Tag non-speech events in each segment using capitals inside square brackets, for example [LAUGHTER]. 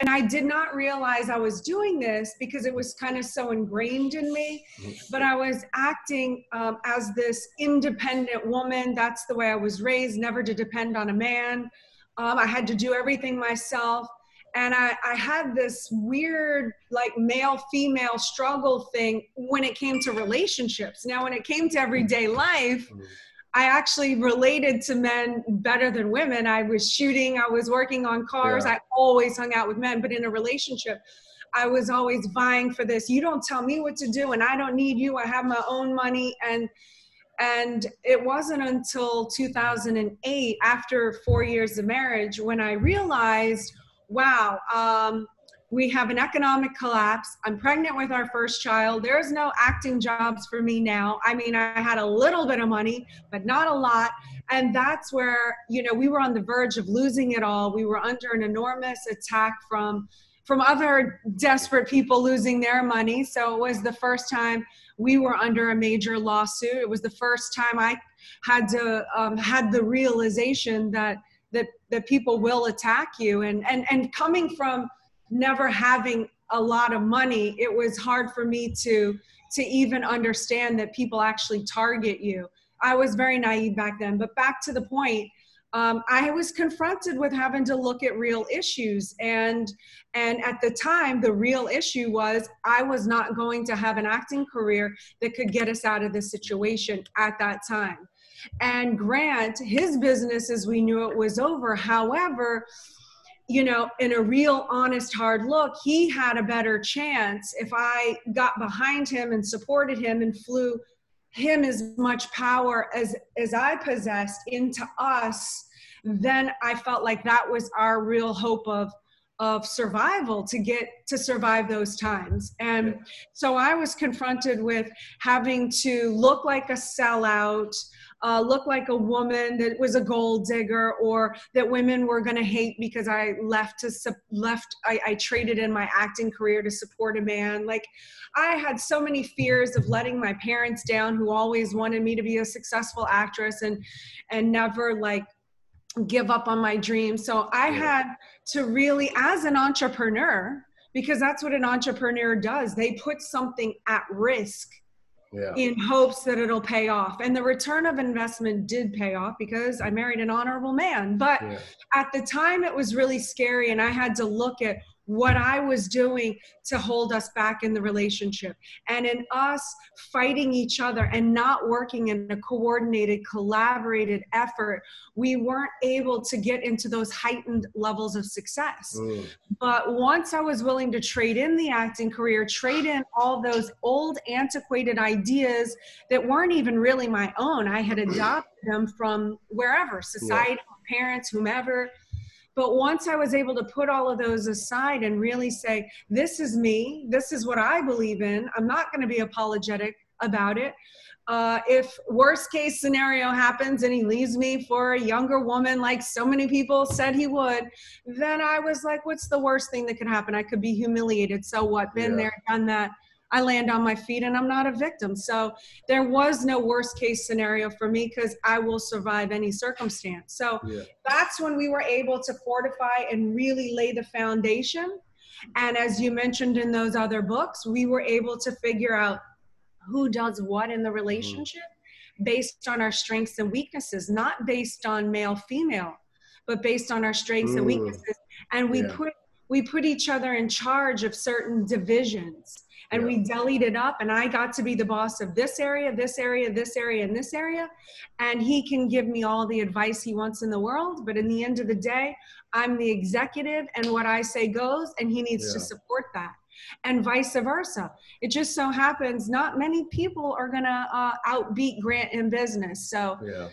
and I did not realize I was doing this because it was kind of so ingrained in me. But I was acting um, as this independent woman. That's the way I was raised, never to depend on a man. Um, I had to do everything myself. And I, I had this weird, like, male female struggle thing when it came to relationships. Now, when it came to everyday life, mm-hmm I actually related to men better than women. I was shooting, I was working on cars, yeah. I always hung out with men, but in a relationship, I was always vying for this. You don't tell me what to do and I don't need you. I have my own money and and it wasn't until 2008 after 4 years of marriage when I realized, wow, um, we have an economic collapse. I'm pregnant with our first child. There's no acting jobs for me now. I mean, I had a little bit of money, but not a lot. And that's where, you know, we were on the verge of losing it all. We were under an enormous attack from from other desperate people losing their money. So it was the first time we were under a major lawsuit. It was the first time I had to um, had the realization that that that people will attack you and and and coming from never having a lot of money, it was hard for me to to even understand that people actually target you. I was very naive back then. But back to the point, um, I was confronted with having to look at real issues, and and at the time, the real issue was I was not going to have an acting career that could get us out of this situation at that time. And Grant, his business as we knew it was over. However, you know, in a real honest hard look, he had a better chance if I got behind him and supported him and flew him as much power as as I possessed into us, then I felt like that was our real hope of of survival to get to survive those times. And so I was confronted with having to look like a sellout, uh, look like a woman that was a gold digger or that women were going to hate because I left to su- left I, I traded in my acting career to support a man. Like I had so many fears of letting my parents down who always wanted me to be a successful actress and and never like give up on my dreams. So I had to really as an entrepreneur because that's what an entrepreneur does they put something at risk yeah. in hopes that it'll pay off. And the return of investment did pay off because I married an honorable man. But yeah. at the time, it was really scary, and I had to look at what I was doing to hold us back in the relationship. And in us fighting each other and not working in a coordinated, collaborated effort, we weren't able to get into those heightened levels of success. Mm. But once I was willing to trade in the acting career, trade in all those old, antiquated ideas that weren't even really my own, I had adopted them from wherever society, yeah. parents, whomever but once I was able to put all of those aside and really say, this is me, this is what I believe in, I'm not going to be apologetic about it. Uh, if worst case scenario happens and he leaves me for a younger woman like so many people said he would then i was like what's the worst thing that could happen? I could be humiliated. So what? Been yeah. there done that I land on my feet and I'm not a victim. So there was no worst case scenario for me because I will survive any circumstance. So yeah. that's when we were able to fortify and really lay the foundation. And as you mentioned in those other books, we were able to figure out who does what in the relationship mm-hmm. based on our strengths and weaknesses, not based on male female, but based on our strengths Ooh. and weaknesses. And we yeah. put we put each other in charge of certain divisions and yeah. we delete it up and i got to be the boss of this area this area this area and this area and he can give me all the advice he wants in the world but in the end of the day i'm the executive and what i say goes and he needs yeah. to support that and vice versa. It just so happens not many people are going to uh, outbeat Grant in business. So, yeah.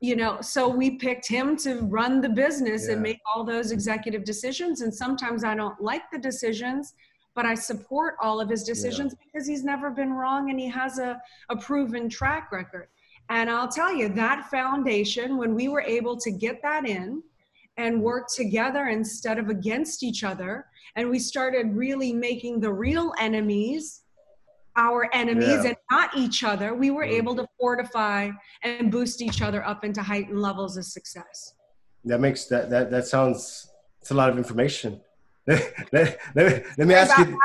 you know, so we picked him to run the business yeah. and make all those executive decisions. And sometimes I don't like the decisions, but I support all of his decisions yeah. because he's never been wrong and he has a, a proven track record. And I'll tell you, that foundation, when we were able to get that in and work together instead of against each other, and we started really making the real enemies our enemies yeah. and not each other, we were mm-hmm. able to fortify and boost each other up into heightened levels of success. That makes that that that sounds it's a lot of information let, let, let, me ask you.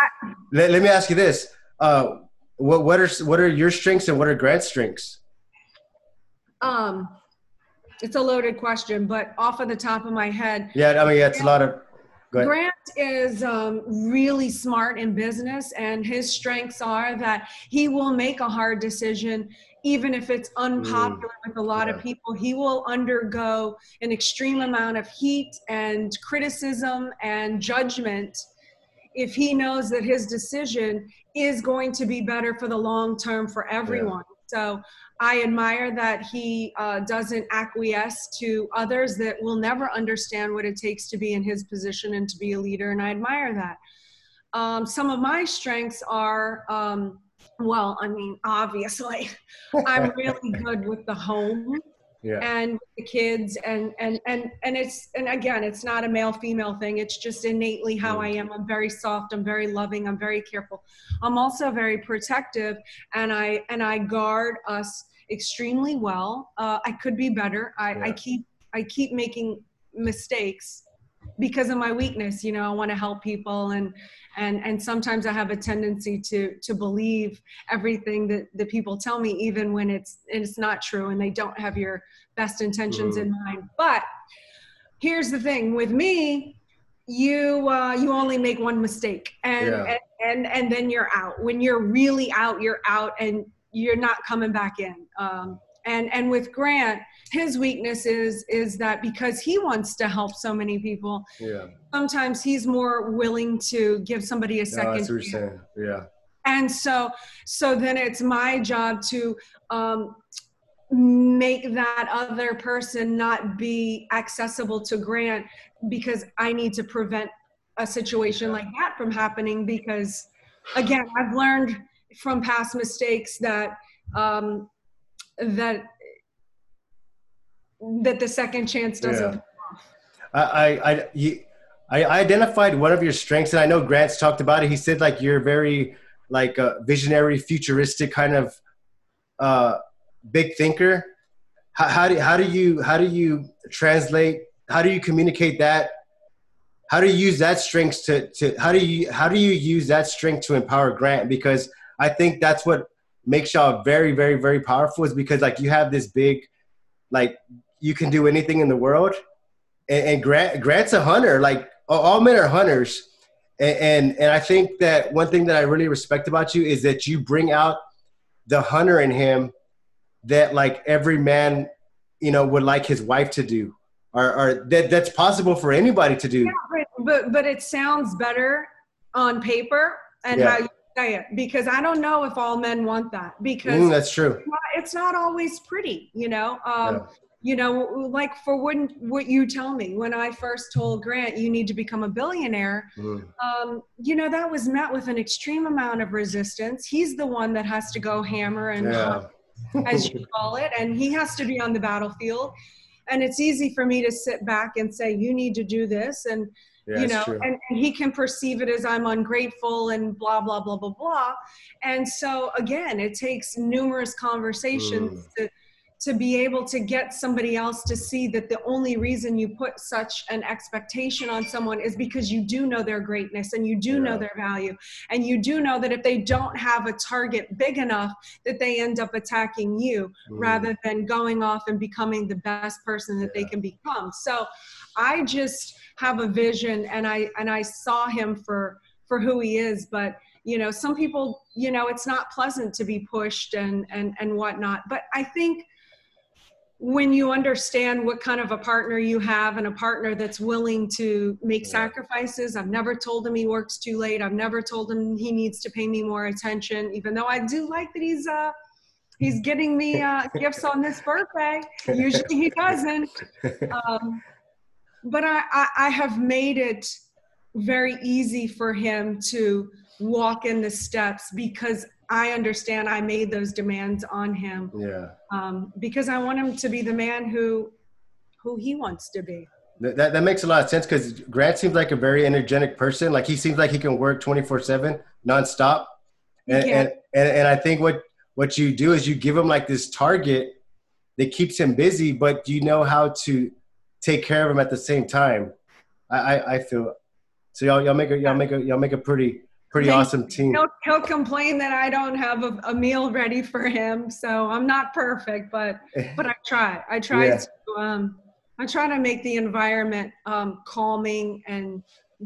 Let, let me ask you this. Uh, what what are what are your strengths and what are Grant's strengths? Um, it's a loaded question, but off of the top of my head. Yeah, I mean, yeah, it's a lot of. Grant is um, really smart in business, and his strengths are that he will make a hard decision, even if it's unpopular mm, with a lot yeah. of people. He will undergo an extreme amount of heat and criticism and judgment if he knows that his decision is going to be better for the long term for everyone. Yeah. So I admire that he uh, doesn't acquiesce to others that will never understand what it takes to be in his position and to be a leader, and I admire that. Um, some of my strengths are, um, well, I mean, obviously, [LAUGHS] I'm really good with the home yeah. and the kids and and and and it's and again it's not a male female thing. It's just innately how mm. i am. I'm very soft. I'm very loving. I'm very careful. I'm also very protective and i and i guard us extremely well. Uh, i could be better. I, yeah. I keep i keep making mistakes because of my weakness you know i want to help people and and and sometimes i have a tendency to to believe everything that the people tell me even when it's it's not true and they don't have your best intentions mm-hmm. in mind but here's the thing with me you uh, you only make one mistake and, yeah. and and and then you're out when you're really out you're out and you're not coming back in um, and and with grant his weakness is is that because he wants to help so many people yeah. sometimes he's more willing to give somebody a second no, yeah. And so so then it's my job to um make that other person not be accessible to grant because i need to prevent a situation like that from happening because again i've learned from past mistakes that um that that the second chance doesn't. Yeah. I I I identified one of your strengths, and I know Grant's talked about it. He said like you're very like a visionary, futuristic kind of uh, big thinker. How, how do how do you how do you translate? How do you communicate that? How do you use that strength to to how do you how do you use that strength to empower Grant? Because I think that's what makes y'all very very very powerful is because like you have this big like you can do anything in the world. And, and grant grant's a hunter. Like all men are hunters. And, and and i think that one thing that i really respect about you is that you bring out the hunter in him that like every man you know would like his wife to do or, or that that's possible for anybody to do. Yeah, but but it sounds better on paper and yeah. how you say it because I don't know if all men want that because mm, that's true. It's not, always pretty, you know. Um. You know, like for when what you tell me when I first told Grant you need to become a billionaire, mm. um, you know that was met with an extreme amount of resistance. He's the one that has to go hammer and yeah. as you [LAUGHS] call it, and he has to be on the battlefield. And it's easy for me to sit back and say, "You need to do this," and yeah, you know and, and, he can perceive it as i'm ungrateful and blah blah blah blah blah and so again it takes numerous conversations mm. to to be able to get somebody else to see that the only reason you put such an expectation on someone is because you do know their greatness and you do yeah. know their value and you do know that if they don't have a target big enough that they end up attacking you mm. rather than going off and becoming the best person that yeah. they can become so i just have a vision and i and i saw him for for who he is but you know some people you know it's not pleasant to be pushed and and and whatnot but i think when you understand what kind of a partner you have and a partner that's willing to make sacrifices. I've never told him he works too late. I've never told him he needs to pay me more attention even though i do like that he's uh he's getting me uh [LAUGHS] gifts on this birthday. Usually he doesn't. [LAUGHS] Um but I, I, I have made it very easy for him to walk in the steps because I understand I made those demands on him. Yeah. Um, because I want him to be the man who who he wants to be. That, that makes a lot of sense because Grant seems like a very energetic person. Like he seems like he can work 24 seven nonstop. And, and, and, and I think what, what you do is you give him like this target that keeps him busy, but you know how to take care of him at the same time. I, I, I feel So y'all y'all make a y'all make a y'all make a pretty pretty awesome team. He'll, he'll complain that I don't have a, a, meal ready for him, so I'm not perfect, but [LAUGHS] but I try. I try yeah. to um, I try to make the environment um, calming and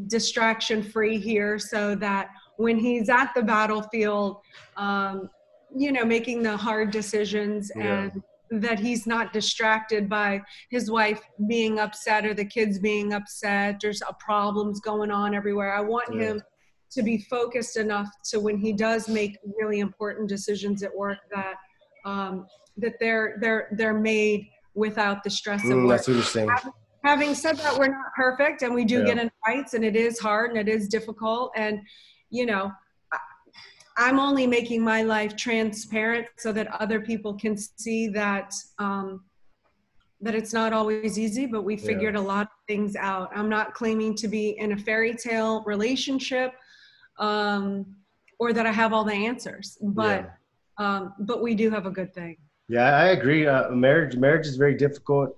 distraction free here, so that when he's at the battlefield, um, you know, making the hard decisions yeah. and that he's not distracted by his wife being upset or the kids being upset. There's problems going on everywhere. I want yeah. him to be focused enough to when he does make really important decisions at work that um, that they're they're they're made without the stress mm, of work. That's what. Having, having said that, we're not perfect, and we do yeah. get in fights, and it is hard and it is difficult, and you know. I'm only making my life transparent so that other people can see that um, that it's not always easy, but we figured yeah. a lot of things out. I'm not claiming to be in a fairy tale relationship um, or that I have all the answers. But yeah. um, but we do have a good thing. Yeah, I agree. Uh, marriage marriage is very difficult,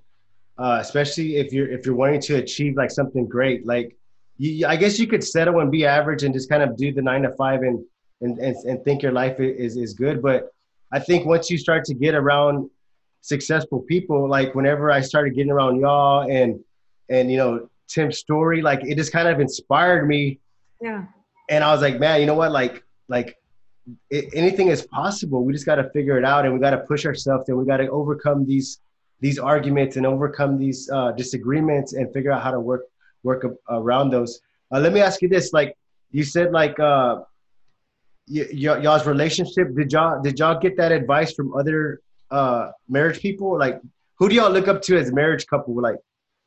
uh, especially if you're if you're wanting to achieve like something great. Like, you, I guess you could settle and be average and just kind of do the nine to five and and and, and think your life is is good. But I think once you start to get around successful people, like whenever I started getting around y'all and and you know Tim's story, like it just kind of inspired me. Yeah and I was like, man, you know what? Like, like it, anything is possible. We just got to figure it out, and we got to push ourselves, and we got to overcome these these arguments and overcome these uh, disagreements, and figure out how to work work around those. Uh, let me ask you this: like you said, like uh, y- y- y'all's relationship. Did y'all did y'all get that advice from other uh, marriage people? Like, who do y'all look up to as a marriage couple? Like,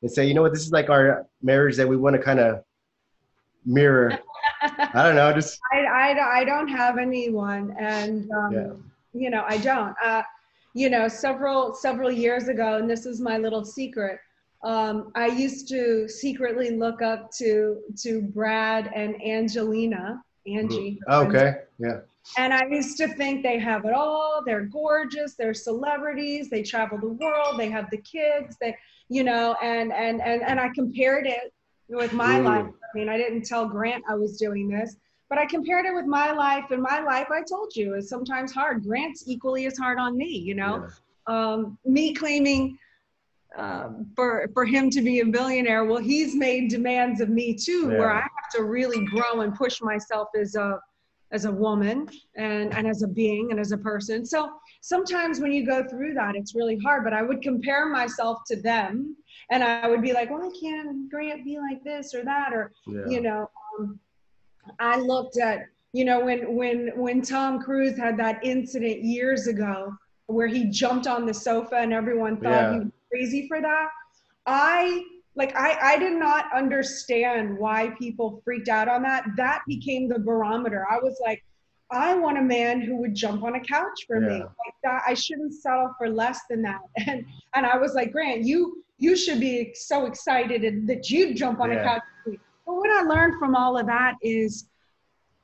and say, you know what, this is like our marriage that we want to kind of mirror I don't know. Just [LAUGHS] I, I, I don't have anyone, and um, yeah. you know I don't. Uh, you know, several several years ago, and this is my little secret. Um, I used to secretly look up to to Brad and Angelina, Angie. Mm-hmm. Okay, yeah. And I used to think they have it all. They're gorgeous. They're celebrities. They travel the world. They have the kids. They, you know, and and and and I compared it with my mm. life. I mean, I didn't tell Grant I was doing this, but I compared it with my life. And my life, I told you, is sometimes hard. Grant's equally as hard on me, you know? Yeah. Um, me claiming uh, for for him to be a billionaire, well, he's made demands of me too, yeah. where I have to really grow and push myself as a as a woman and and as a being and as a person. So sometimes when you go through that, it's really hard. But I would compare myself to them and I would be like, well, can't Grant be like this or that? Or, yeah. you know, um, I looked at, you know, when, when, when Tom Cruise had that incident years ago where he jumped on the sofa and everyone thought yeah. he was crazy for that. I, like, I, I did not understand why people freaked out on that. That became the barometer. I was like, I want a man who would jump on a couch for yeah. me. Like that, I shouldn't settle for less than that. [LAUGHS] And and I was like, Grant, you you should be so excited that you'd jump on yeah. a couch. But what I learned from all of that is,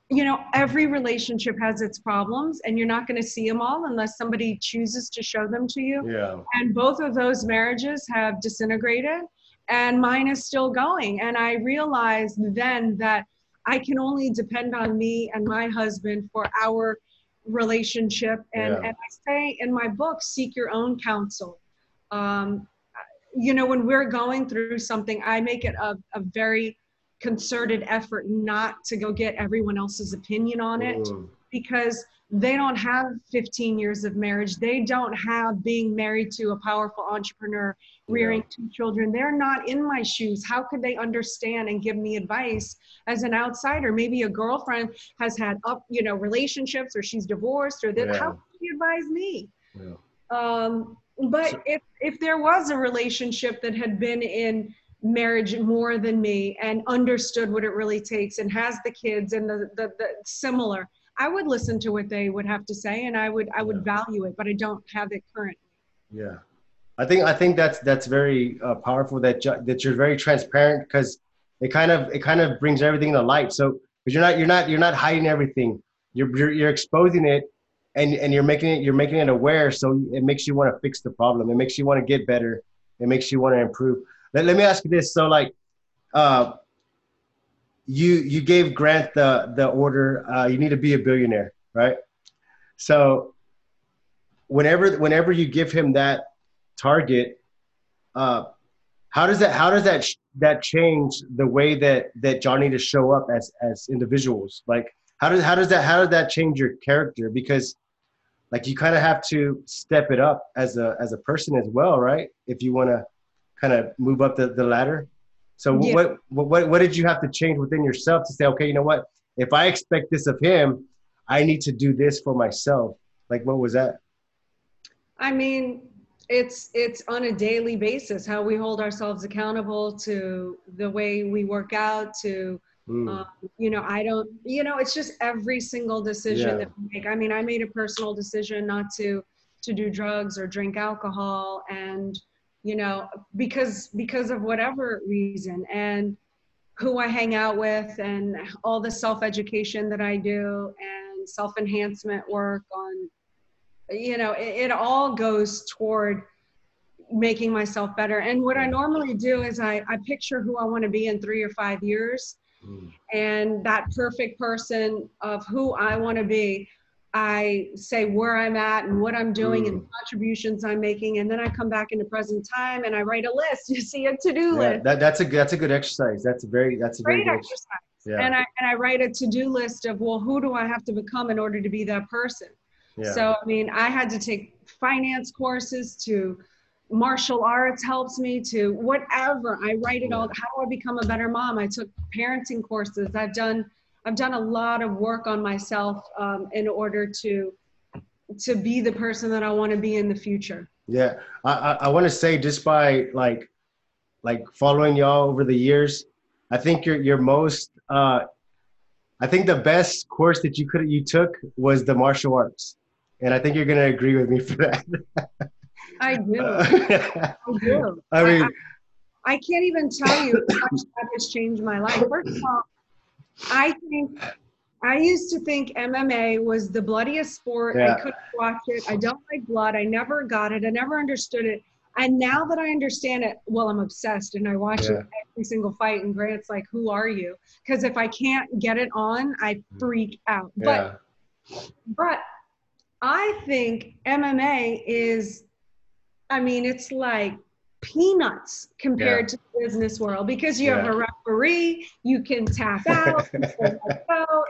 you know, every relationship has its problems, and you're not going to see them all unless somebody chooses to show them to you. Yeah. And both of those marriages have disintegrated, and mine is still going. And I realized then that I can only depend on me and my husband for our relationship. And, yeah. and I say in my book, seek your own counsel. Um, you know, when we're going through something, I make it a, a very concerted effort not to go get everyone else's opinion on it mm. because they don't have 15 years of marriage. They don't have being married to a powerful entrepreneur, rearing yeah. two children. They're not in my shoes. How could they understand and give me advice as an outsider? Maybe a girlfriend has had up, you know, relationships or she's divorced or that. Yeah. How can she advise me? Yeah. Um, but so, if if there was a relationship that had been in marriage more than me and understood what it really takes and has the kids and the, the, the similar i would listen to what they would have to say and i would i would yeah. value it but i don't have it currently. Yeah. I think i think that's that's very uh, powerful that that you're very transparent because it kind of it kind of brings everything to light. So because you're not you're not you're not hiding everything. You're, you're you're exposing it and and you're making it you're making it aware so it makes you want to fix the problem. It makes you want to get better. It makes you want to improve. Let, let me ask you this. So like uh you you gave Grant the the order. Uh, you need to be a billionaire, right? So whenever whenever you give him that target, uh, how does that how does that that change the way that that Johnny to show up as as individuals? Like how does how does that how does that change your character? Because like you kind of have to step it up as a as a person as well, right? If you want to kind of move up the, the ladder. So yeah. what, what what did you have to change within yourself to say, okay, you know what? If I expect this of him, I need to do this for myself. Like what was that? I mean, it's it's on a daily basis how we hold ourselves accountable to the way we work out to mm. um, you know i don't you know it's just every single decision yeah. that we make i mean i made a personal decision not to to do drugs or drink alcohol and you know because because of whatever reason and who i hang out with and all the self education that i do and self enhancement work on you know it, it, all goes toward making myself better and what i normally do is i, I picture who i want to be in three or five years mm. and that perfect person of who i want to be i say where i'm at and what i'm doing mm. and contributions i'm making and then i come back into present time and i write a list [LAUGHS] you see a to-do yeah, list that, that's a that's a good exercise that's a very that's a great exercise yeah. and i and i write a to-do list of well who do i have to become in order to be that person yeah. So, I mean, I had to take finance courses to martial arts helps me to whatever. I write it all. How do I become a better mom? I took parenting courses. I've done, I've done a lot of work on myself um, in order to, to be the person that I want to be in the future. Yeah. I, I, I want to say just by like, like following y'all over the years, I think your, your most, uh, I think the best course that you could you took was the martial arts and I think you're going to agree with me for that. I do. [LAUGHS] I do. I mean, I, I, I, can't even tell you how much that has changed my life. First of all, I think I used to think MMA was the bloodiest sport. Yeah. I couldn't watch it. I don't like blood. I never got it. I never understood it. And now that I understand it, well, I'm obsessed and I watch yeah. it every single fight. And Grant's like, "Who are you?" Because if I can't get it on, I mm. freak out. Yeah. But but I think MMA is, I mean, it's like peanuts compared yeah. to the business world because you yeah. have a referee, you can tap [LAUGHS] out.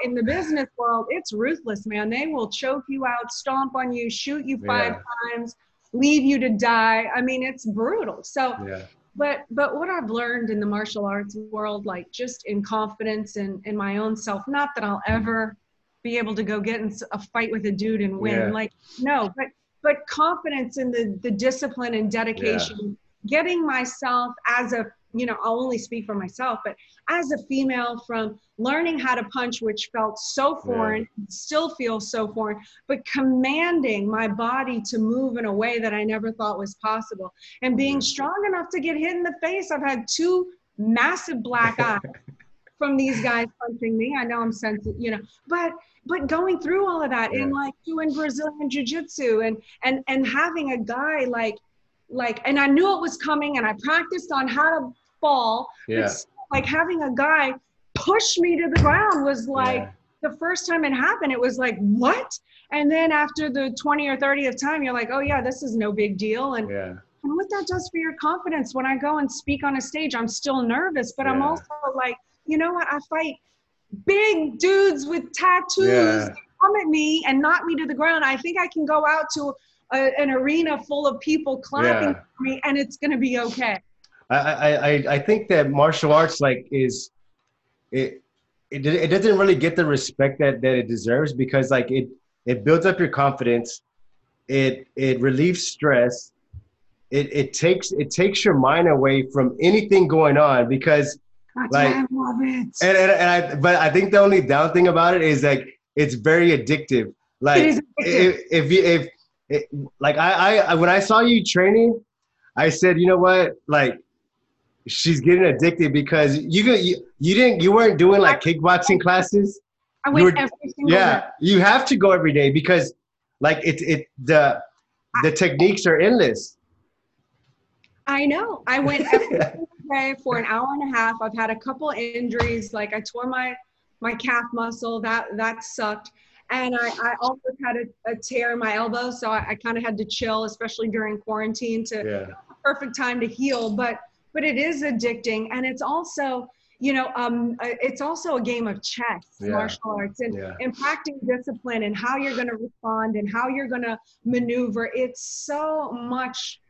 in the business world, it's ruthless, man. They will choke you out, stomp on you, shoot you five yeah. times, leave you to die. I mean, it's brutal. So, but but what I've learned in the martial arts world, like just in confidence and in, my own self, not that I'll ever be able to go get in a fight with a dude and win. Like, no, but but confidence in the the discipline and dedication. Getting myself as a you know, I'll only speak for myself, but as a female from learning how to punch, which felt so foreign, yeah. still feels so foreign, but commanding my body to move in a way that I never thought was possible and being strong enough to get hit in the face. I've had two massive black [LAUGHS] eyes from these guys punching me. I know I'm sensitive, you know, but but going through all of that yeah. and like doing Brazilian jiu-jitsu and and and having a guy like like and I knew it was coming and I practiced on how to fall. Yeah. It's like having a guy push me to the ground was like yeah. the first time it happened, it was like, what? And then after the 20 or 30th time, you're like, oh yeah, this is no big deal. And yeah. and what that does for your confidence when I go and speak on a stage, I'm still nervous, but yeah. I'm also like, you know what? I fight big dudes with tattoos yeah. come at me and knock me to the ground. I think I can go out to a, an arena full of people clapping yeah. for me and it's going to be okay. I, I, I think that martial arts like is it, it it doesn't really get the respect that, that it deserves because like it it builds up your confidence it it relieves stress it, it takes it takes your mind away from anything going on because that's like, I love it. And, and, and I, but I think the only down thing about it is like it's very addictive. Like addictive. if if you if it, like I, I when I saw you training, I said, you know what, like she's getting addicted because you you you didn't you weren't doing like kickboxing classes. I went were, every single Yeah, day. you have to go every day because like it it the the techniques are endless. I know. I went every day for an hour and a half. I've had a couple injuries, like I tore my my calf muscle. That that sucked. And I, I also had a, a tear in my elbow, so I, I kind of had to chill, especially during quarantine, to Yeah. perfect time to heal. But but it is addicting, and it's also you know um, uh, it's also a game of chess, Yeah. martial arts, and Yeah. impacting discipline and how you're going to respond and how you're going to maneuver. It's so much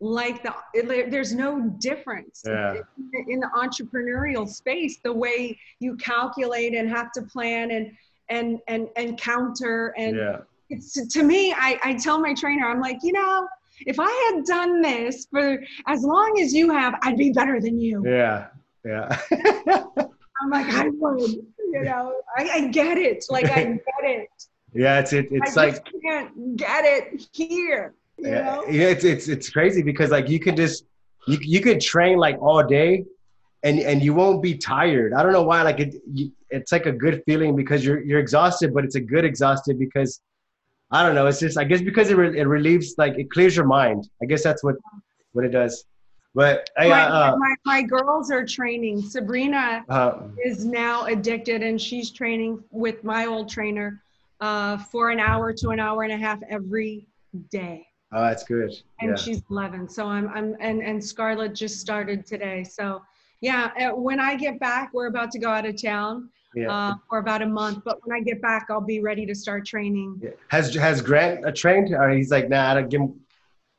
like the it, there's no difference Yeah. in, in the entrepreneurial space the way you calculate and have to plan and and and and counter and Yeah. it's to me I, I tell my trainer i'm like you know if i had done this for as long as you have i'd be better than you Yeah. Yeah. [LAUGHS] i'm like i would you know I, I get it like i [LAUGHS] get it yeah. It's it, it's i like just can't get it here you yeah, know yeah, it's it's it's crazy because like you could just you you could train like all day, and and you won't be tired. I don't know why. Like it, you, it's like a good feeling because you're you're exhausted, but it's a good exhausted because I don't know. It's just I guess because it re- it relieves like it clears your mind. I guess that's what what it does. But I my, uh, my, my girls are training sabrina uh, uh, is now addicted and she's training with my old trainer uh, for an hour to an hour and a half every day oh, that's good. and Yeah. she's 11 so i'm i'm and and scarlett just started today so yeah uh, when i get back we're about to go out of town Yeah. uh, for about a month but when i get back i'll be ready to start training Yeah. Has has Grant uh, trained? Or he's like, nah, I don't give him.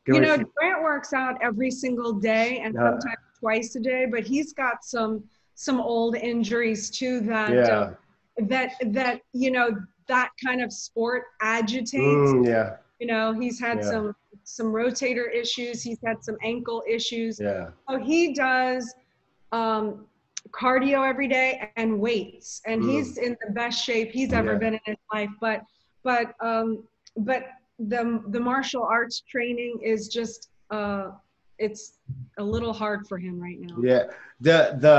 give you know grant works out every single day and Uh. sometimes twice a day but he's got some some old injuries too that yeah. uh, that that you know that kind of sport agitates Mm, yeah. you know he's had Yeah. some some rotator issues he's had some ankle issues Yeah. so he does um cardio every day and weights and Mm. he's in the best shape he's ever Yeah. been in his life but but um but the the martial arts training is just uh it's a little hard for him right now Yeah. The the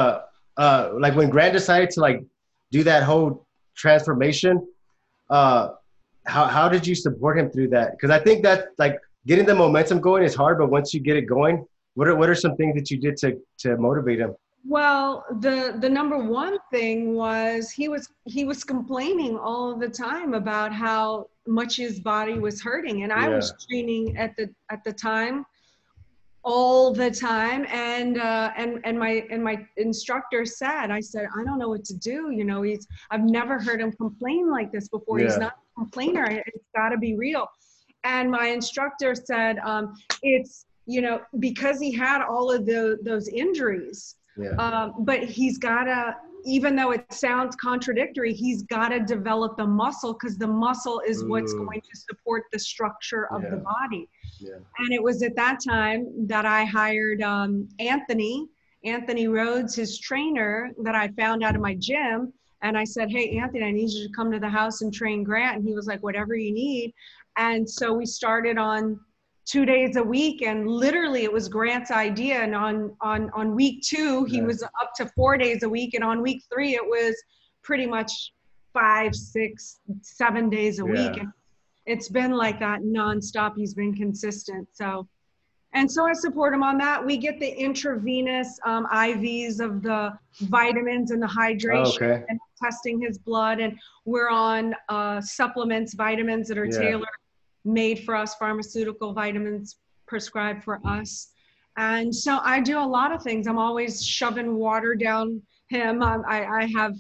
uh like when Grant decided to like do that whole transformation, uh how how did you support him through that? Because I think that like getting the momentum going is hard, but once you get it going, what are what are some things that you did to to motivate him? Well, the the number one thing was he was he was complaining all the time about how much his body was hurting, and I was training at the at the time all the time. And uh and and my and my instructor said i said i don't know what to do. You know he's i've never heard him complain like this before. He's not a complainer. It's got to be real. And my instructor said um it's you know because he had all of the those injuries Yeah. um, but he's got to even though it sounds contradictory he's got to develop the muscle because the muscle is what's Mm. going to support the structure of the body Yeah. and it was at that time that i hired um, anthony anthony rhodes his trainer that i found out of my gym and i said hey anthony i need you to come to the house and train grant and he was like whatever you need and so we started on two days a week and literally it was grant's idea and on on on week two he Yeah. was up to four days a week and on week three it was pretty much five six seven days a week and it's been like that nonstop he's been consistent so and so i support him on that we get the intravenous um, ivs of the vitamins and the hydration Oh, okay. and testing his blood and we're on uh, supplements vitamins that are Yeah. tailored made for us pharmaceutical vitamins prescribed for us and so i do a lot of things i'm always shoving water down him um, I, I have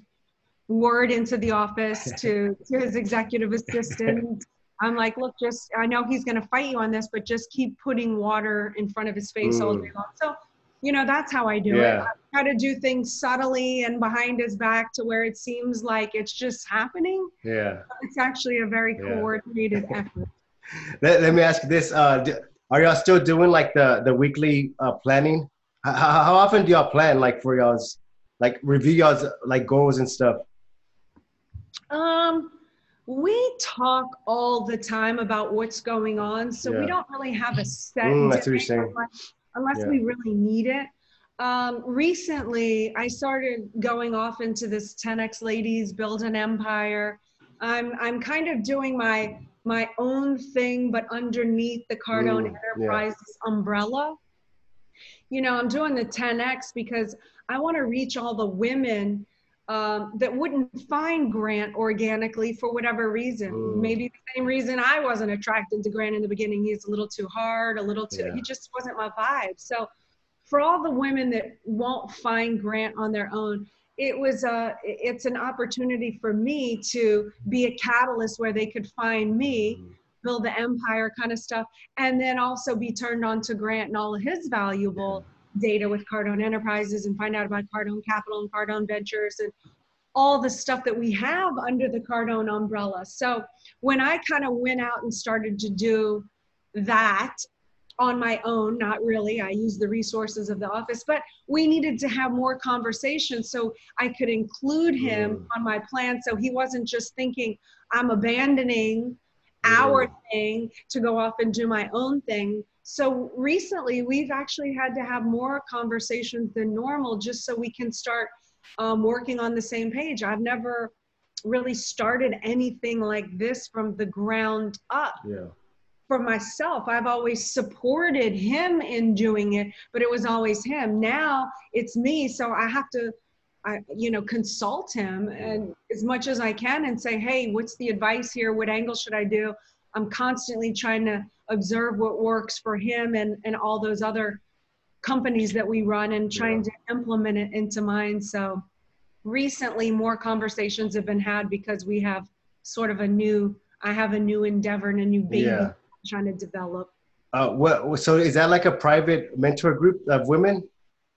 word into the office to, [LAUGHS] to his executive assistant i'm like look just i know he's going to fight you on this but just keep putting water in front of his face all Mm. day long so you know that's how i do Yeah. it I try to do things subtly and behind his back to where it seems like it's just happening Yeah. it's actually a very Yeah. coordinated effort Let, let me ask you this: uh, do, Are y'all still doing like the the weekly uh, planning? How, how often do y'all plan like for y'all's like review y'all's like goals and stuff? Um, we talk all the time about what's going on, so we don't really have a set Mm, that's what you're saying. unless, unless Yeah. we really need it. Um, recently, I started going off into this 10x ladies build an empire. I'm I'm kind of doing my my own thing, but underneath the Cardone Mm, yeah. Enterprises umbrella. You know, I'm doing the 10X because I want to reach all the women um, that wouldn't find Grant organically for whatever reason. Mm. Maybe the same reason I wasn't attracted to Grant in the beginning. He's a little too hard, a little too, yeah. he just wasn't my vibe. So for all the women that won't find Grant on their own, it was a, it's an opportunity for me to be a catalyst where they could find me, mm. build the empire kind of stuff, and then also be turned on to Grant and all of his valuable data with Cardone Enterprises and find out about Cardone Capital and Cardone Ventures and all the stuff that we have under the Cardone umbrella. So when I kind of went out and started to do that on my own, not really, I used the resources of the office, but we needed to have more conversations so I could include him mm. on my plan so he wasn't just thinking, I'm abandoning our thing to go off and do my own thing so recently, we've actually had to have more conversations than normal just so we can start um, working on the same page. I've never really started anything like this from the ground up. Yeah. For myself, I've always supported him in doing it, but it was always him. Now it's me, so I have to I, you know, consult him and as much as I can and say, hey, what's the advice here? What angle should I do? I'm constantly trying to observe what works for him and, and all those other companies that we run and trying yeah. to implement it into mine. So recently more conversations have been had because we have sort of a new, I have a new endeavor and a new baby yeah. Trying to develop. Uh, what, so is that like a private mentor group of women?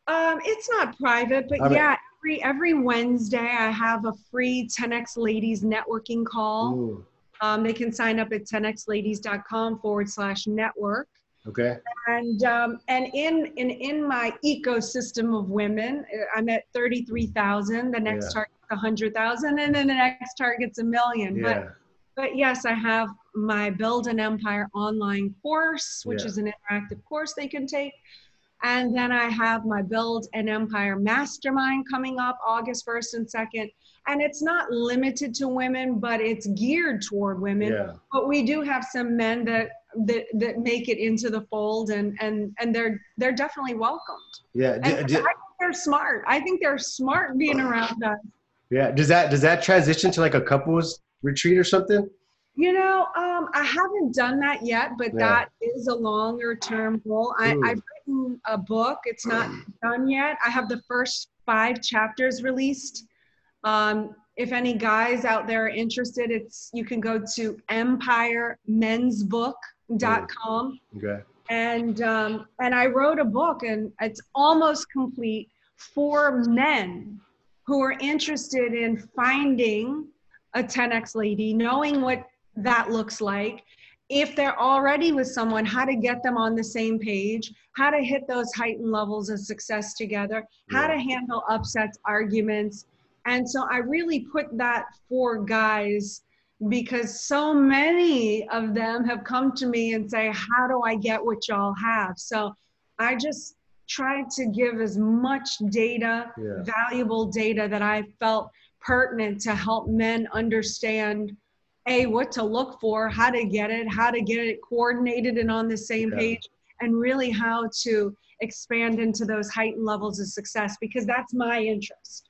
Um, it's not private, but I mean, yeah, every, every Wednesday I have a free 10X ladies networking call. Ooh um, they can sign up at 10xladies.com forward slash network. Okay. And um, and in in in my ecosystem of women, I'm at 33,000. The next yeah. target's 100,000, and then the next target's a million. Yeah. But but yes, I have my Build an Empire online course, which yeah. is an interactive course they can take. And then I have my Build an Empire Mastermind coming up August 1st and 2nd and it's not limited to women but it's geared toward women yeah. but we do have some men that that that make it into the fold and and and they're they're definitely welcomed yeah d- d- I think they're smart i think they're smart being around us yeah does that does that transition to like a couples retreat or something you know um, i haven't done that yet but yeah. that is a longer term goal. I, i've written a book. It's not done yet. I have the first five chapters released. Um, if any guys out there are interested, it's you can go to empiremensbook.com. Okay. And um, and I wrote a book, and it's almost complete for men who are interested in finding a 10x lady, knowing what that looks like. If they're already with someone, how to get them on the same page, how to hit those heightened levels of success together, how yeah. to handle upsets, arguments, and so I really put that for guys because so many of them have come to me and say, How do I get what y'all have? So I just tried to give as much data, yeah. valuable data that I felt pertinent to help men understand a what to look for, how to get it, how to get it coordinated and on the same yeah. page, and really how to expand into those heightened levels of success because that's my interest.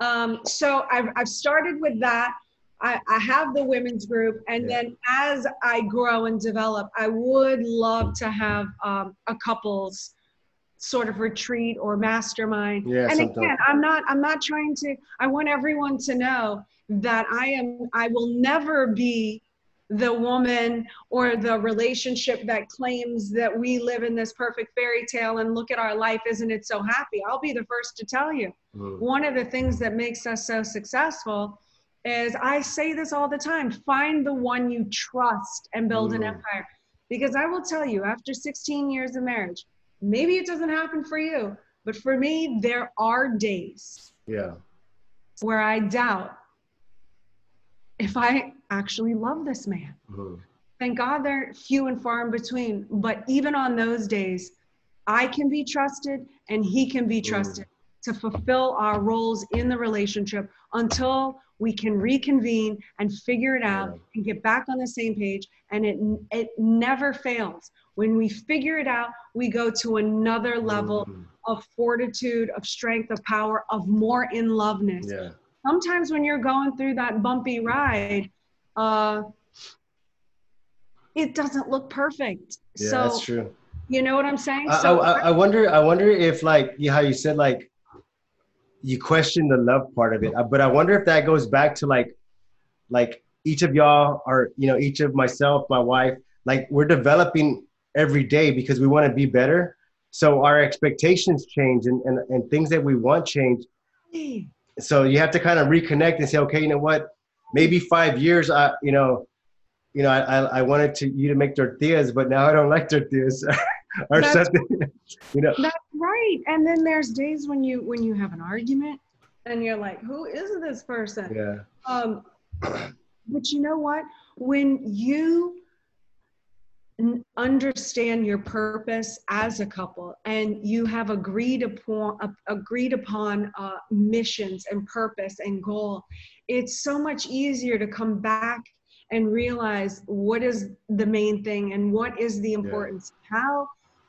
Um, so I've, I've started with that. I, I have the women's group, and yeah. then as I grow and develop, I would love to have um, a couples sort of retreat or mastermind. Yeah, and again, I'm not I'm not trying to. I want everyone to know that I am. I will never be the woman or the relationship that claims that we live in this perfect fairy tale and look at our life, isn't it so happy? I'll be the first to tell you. Mm. One of the things that makes us so successful is I say this all the time find the one you trust and build mm. an empire. Because I will tell you, after 16 years of marriage, maybe it doesn't happen for you, but for me, there are days. Yeah. Where I doubt if I actually love this man. Mm-hmm. Thank God they're few and far in between. But even on those days, I can be trusted and he can be mm-hmm. trusted mm-hmm. to fulfill our roles in the relationship until we can reconvene and figure it out yeah. and get back on the same page. And it, it never fails. When we figure it out, we go to another level Mm. of fortitude, of strength, of power, of more in loveness. Yeah. Sometimes when you're going through that bumpy ride, uh, it doesn't look perfect. Yeah, so that's true. you know what I'm saying? I, so I, I wonder. I wonder if like you, how you said like you question the love part of it, Uh, but I wonder if that goes back to like like each of y'all are you know each of myself, my wife, like we're developing every day because we want to be better. So our expectations change and, and, and things that we want change. So you have to kind of reconnect and say, okay, you know what? Maybe five years, I, you know, you know, I, I, wanted to you to make tortillas, but now I don't like tortillas [LAUGHS] or That's- something. [LAUGHS] you know, That's right. And then there's days when you when you have an argument and you're like, who is this person? yeah, Um, but you know what? When you understand your purpose as a couple and you have agreed upon agreed upon uh, missions and purpose and goal, it's so much easier to come back and realize what is the main thing and what is the importance. How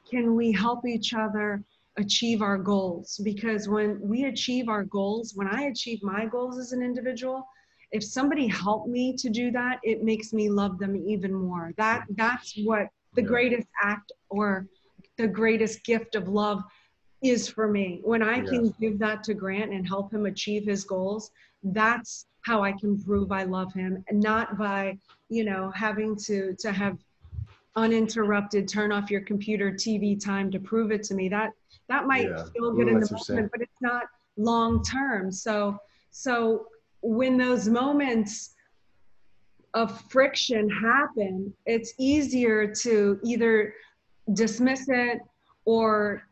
can we help each other achieve our goals? Because when we achieve our goals, when I achieve my goals as an individual, if somebody helped me to do that, it makes me love them even more. That that's what the greatest act or the greatest gift of love is for me. When I can give that to Grant and help him achieve his goals, that's how I can prove I love him and not by, you know, having to to have uninterrupted turn off your computer TV time to prove it to me. That that might Yeah. feel good Mm, in the moment, but it's not long term. So so when those moments of friction happen, it's easier to either dismiss it or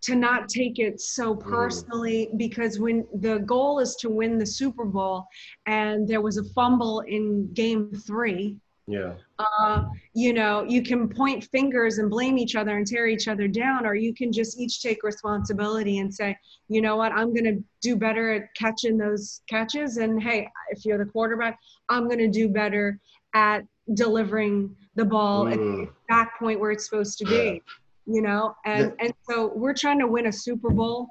to not take it so Mm. personally because when the goal is to win the Super Bowl and there was a fumble in game three, yeah, uh, you know, you can point fingers and blame each other and tear each other down, or you can just each take responsibility and say, you know what, I'm going to do better at catching those catches. And hey, if you're the quarterback, I'm going to do better at delivering the ball at the Mm. exact point where it's supposed to be. You know, and and so we're trying to win a Super Bowl.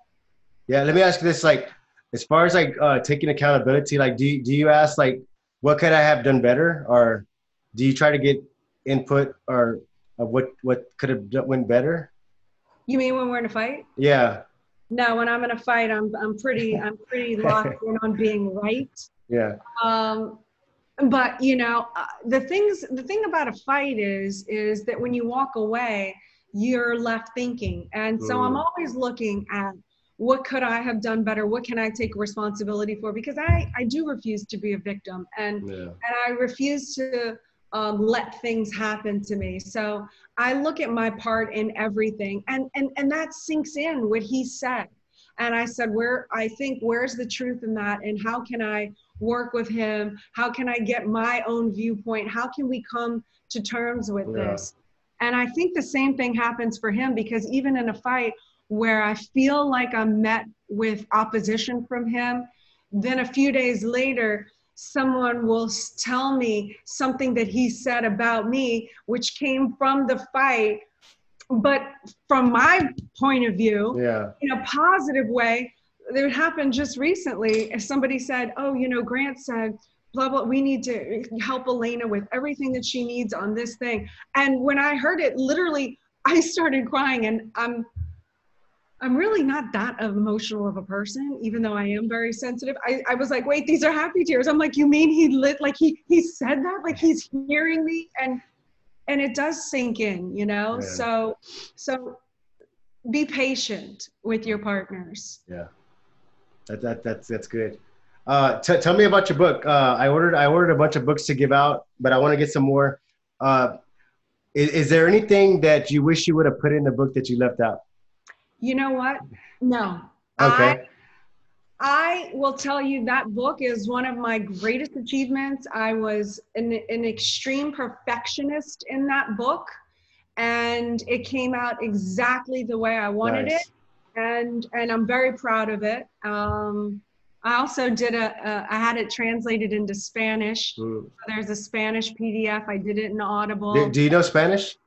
yeah. Let me ask you this: like, as far as like uh, taking accountability, like, do do you ask like, what could I have done better, or do you try to get input or of what what could have went better? You mean when we're in a fight? Yeah, No, when I'm in a fight, I'm I'm pretty I'm pretty [LAUGHS] locked in on being right. yeah, um, but you know uh, the things the thing about a fight is is that when you walk away you're left thinking and so i'm Mm. always looking at what could i have done better what can i take responsibility for because i i do refuse to be a victim and yeah, and I refuse to um, let things happen to me. So I look at my part in everything, and and and that sinks in what he said. And I said, where I think where's the truth in that, and how can I work with him? How can I get my own viewpoint? How can we come to terms with Yeah. this? And I think the same thing happens for him because even in a fight where I feel like I'm met with opposition from him, then a few days later, someone will tell me something that he said about me, which came from the fight. But from my point of view, yeah, in a positive way, it happened just recently. If somebody said, Oh, you know, Grant said, blah, blah, we need to help Elena with everything that she needs on this thing. And when I heard it, literally, I started crying and I'm I'm really not that emotional of a person, even though I am very sensitive. I, I was like, wait, these are happy tears. I'm like, you mean he lit like he he said that? Like he's hearing me and and it does sink in, you know? Yeah. So so be patient with your partners. yeah. That, that that's that's good. Uh, t- tell me about your book. Uh, I ordered I ordered a bunch of books to give out, but I want to get some more. Uh, is, is there anything that you wish you would have put in the book that you left out? You know what? No. Okay. I will tell you that book is one of my greatest achievements. I was an, an extreme perfectionist in that book, and it came out exactly the way I wanted Nice. it, and and I'm very proud of it. Um, I also did a, a I had it translated into Spanish. Mm. There's a Spanish PDF. I did it in Audible. Do, do you know Spanish?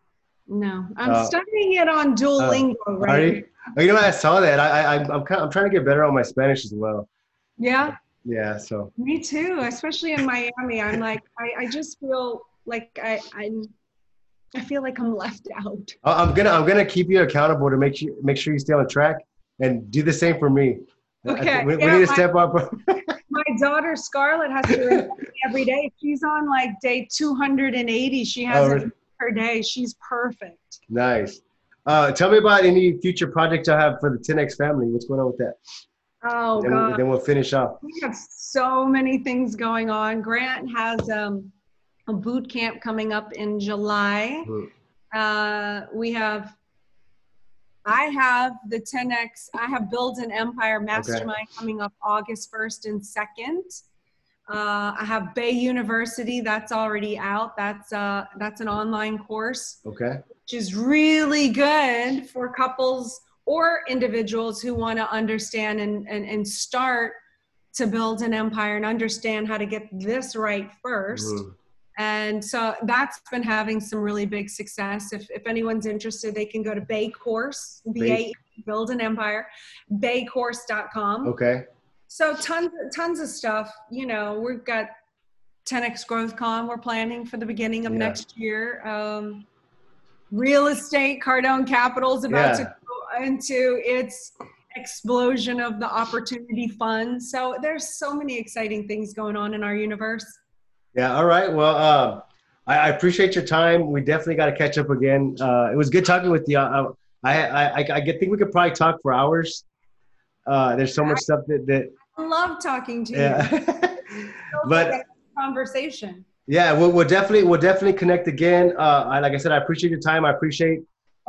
No, I'm uh, studying it on Duolingo uh, right. You? Oh, you know, I saw that. I, I, I'm, kind of, I'm trying to get better on my Spanish as well. Yeah. Yeah. So. Me too, especially in Miami. I'm like, I, I just feel like I, I'm. I feel like I'm left out. I'm gonna, I'm gonna keep you accountable to make you, make sure you stay on track, and do the same for me. Okay. We, yeah, we need to step up. [LAUGHS] my daughter Scarlett has to every day. She's on like day 280. She oh, has oh, per day. She's perfect. Nice. Uh, tell me about any future projects I have for the 10x family. What's going on with that? Oh then God! We'll, then we'll finish off. We have so many things going on. Grant has um, a boot camp coming up in July. Mm. Uh, we have I have the 10x, I have Build an Empire Mastermind okay. coming up August 1st and 2nd. Uh, I have BAE University, that's already out. That's uh, that's an online course. Okay. Which is really good for couples or individuals who want to understand and, and, and start to build an empire and understand how to get this right 1st mm-hmm. And so that's been having some really big success. If, if anyone's interested, they can go to BAE Course, B-A, Build an Empire, baecourse.com. Okay. So tons, tons of stuff. You know, we've got 10x Growth Con we're planning for the beginning of yeah. next year. Um, real estate, Cardone Capital is about yeah. to go into its explosion of the opportunity fund. So there's so many exciting things going on in our universe. Yeah. All right. Well, uh, I, I, appreciate your time. We definitely got to catch up again. Uh, it was good talking with you. Uh, I, I, I, I think we could probably talk for hours. Uh, there's so much stuff that, that I love talking to yeah. [LAUGHS] you. but conversation. Yeah, we'll, we'll definitely we'll definitely connect again. Uh, I, like I said, I appreciate your time. I appreciate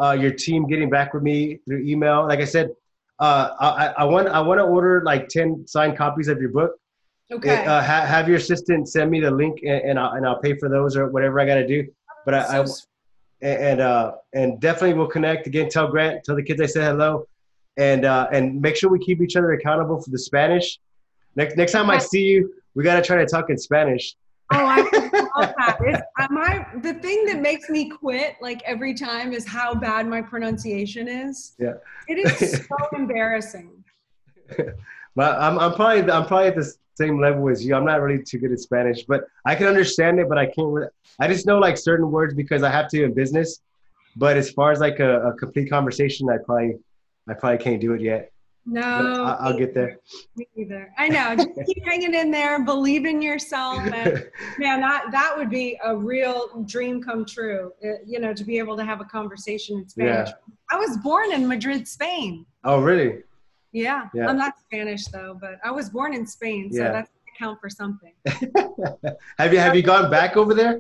uh, your team getting back with me through email. Like I said, uh, I, I want I want to order like ten signed copies of your book. Okay. Uh, ha- have your assistant send me the link, and, and, I'll and I'll pay for those or whatever I got to do. But I, so I, and uh and definitely we'll connect again. Tell Grant, tell the kids I said hello, and uh and make sure we keep each other accountable for the Spanish. Next next time I see you, we gotta try to talk in Spanish. Oh, I love that. It's, my, the thing that makes me quit like every time is how bad my pronunciation is. Yeah. It is [LAUGHS] so embarrassing. [LAUGHS] But I'm, I'm probably I'm probably at the same level as you. I'm not really too good at Spanish, but I can understand it. But I can't. I just know like certain words because I have to in business. But as far as like a, a complete conversation, I probably I probably can't do it yet. No, I, will get there. Me either. I know. Just [LAUGHS] keep hanging in there. Believe in yourself, and [LAUGHS] man, that that would be a real dream come true. It, uh, you know, to be able to have a conversation in Spanish. Yeah. I was born in Madrid, Spain. Oh, really? Yeah. yeah. I'm not Spanish though, but I was born in Spain, so yeah. that's count for something. [LAUGHS] have you have you gone back over there?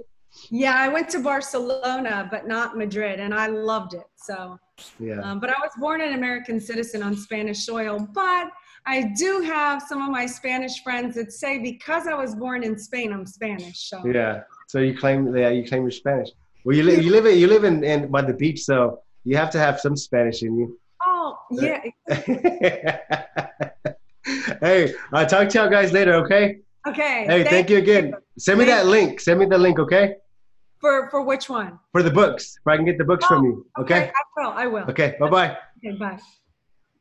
Yeah, I went to Barcelona, but not Madrid, and I loved it. So, yeah. Um, but I was born an American citizen on Spanish soil. But I do have some of my Spanish friends that say because I was born in Spain, I'm Spanish. So. Yeah. So you claim, yeah, you claim you're Spanish. Well, you, li- you live in you live in, in by the beach, so you have to have some Spanish in you. Oh yeah. [LAUGHS] hey, I'll talk to y'all guys later. Okay. Okay. Hey, thank, thank you again. Send me that link. Send me the link, okay? For for which one? For the books. If I can get the books oh, from you. Okay? okay. I will. I will. Okay. Bye bye. Okay. Bye.